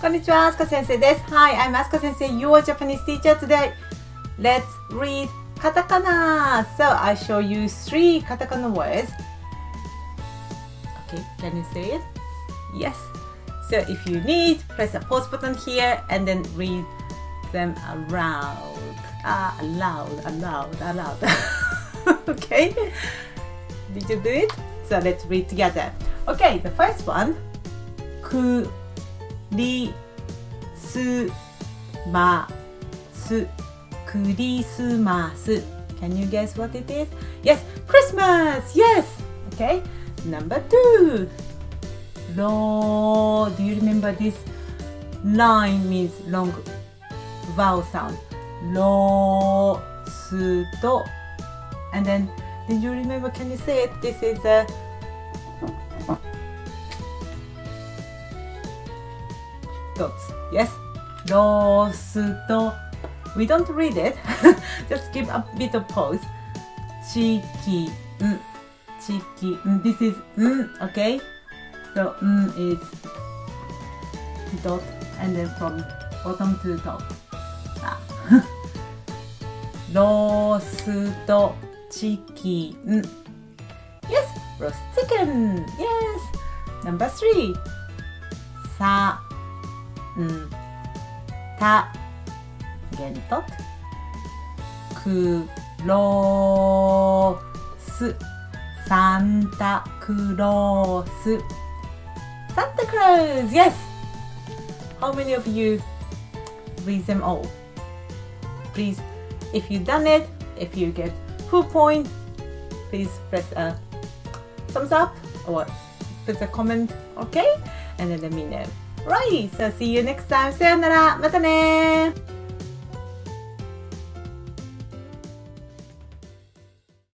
こんにちは、あすか先生です。Hi, I'm Asuka 先生, your Japanese teacher today. Let's read katakana. So I show you three katakana words. Okay, can you say it? Yes. So if you need, press the pause button here and then read them aloud. Ah, aloud, aloud, aloud. okay? Did you do it? So let's read together. Okay, the first one. ク リスマスクリスマス Can you guess what it is? Yes, Christmas! Yes! Okay, number two. Lo, do you remember this line means long vowel sound? Lo, su, to. And then, did you remember? Can you say it? This is a dots. Yes, roast. We don't read it. Just give a bit of pause. Chicken. Chicken. This is mm, okay. So mm is dot and then from bottom to top. Ah. roast chicken. Yes, roast chicken. Yes. Number three. 음, 다 겐tot 크로스 산타 Santa Claus yes! How many of you read them all? Please if you done it if you get full point please press a thumbs up or put a comment okay? And then let me know. Right, so see you next time. さよなら。またね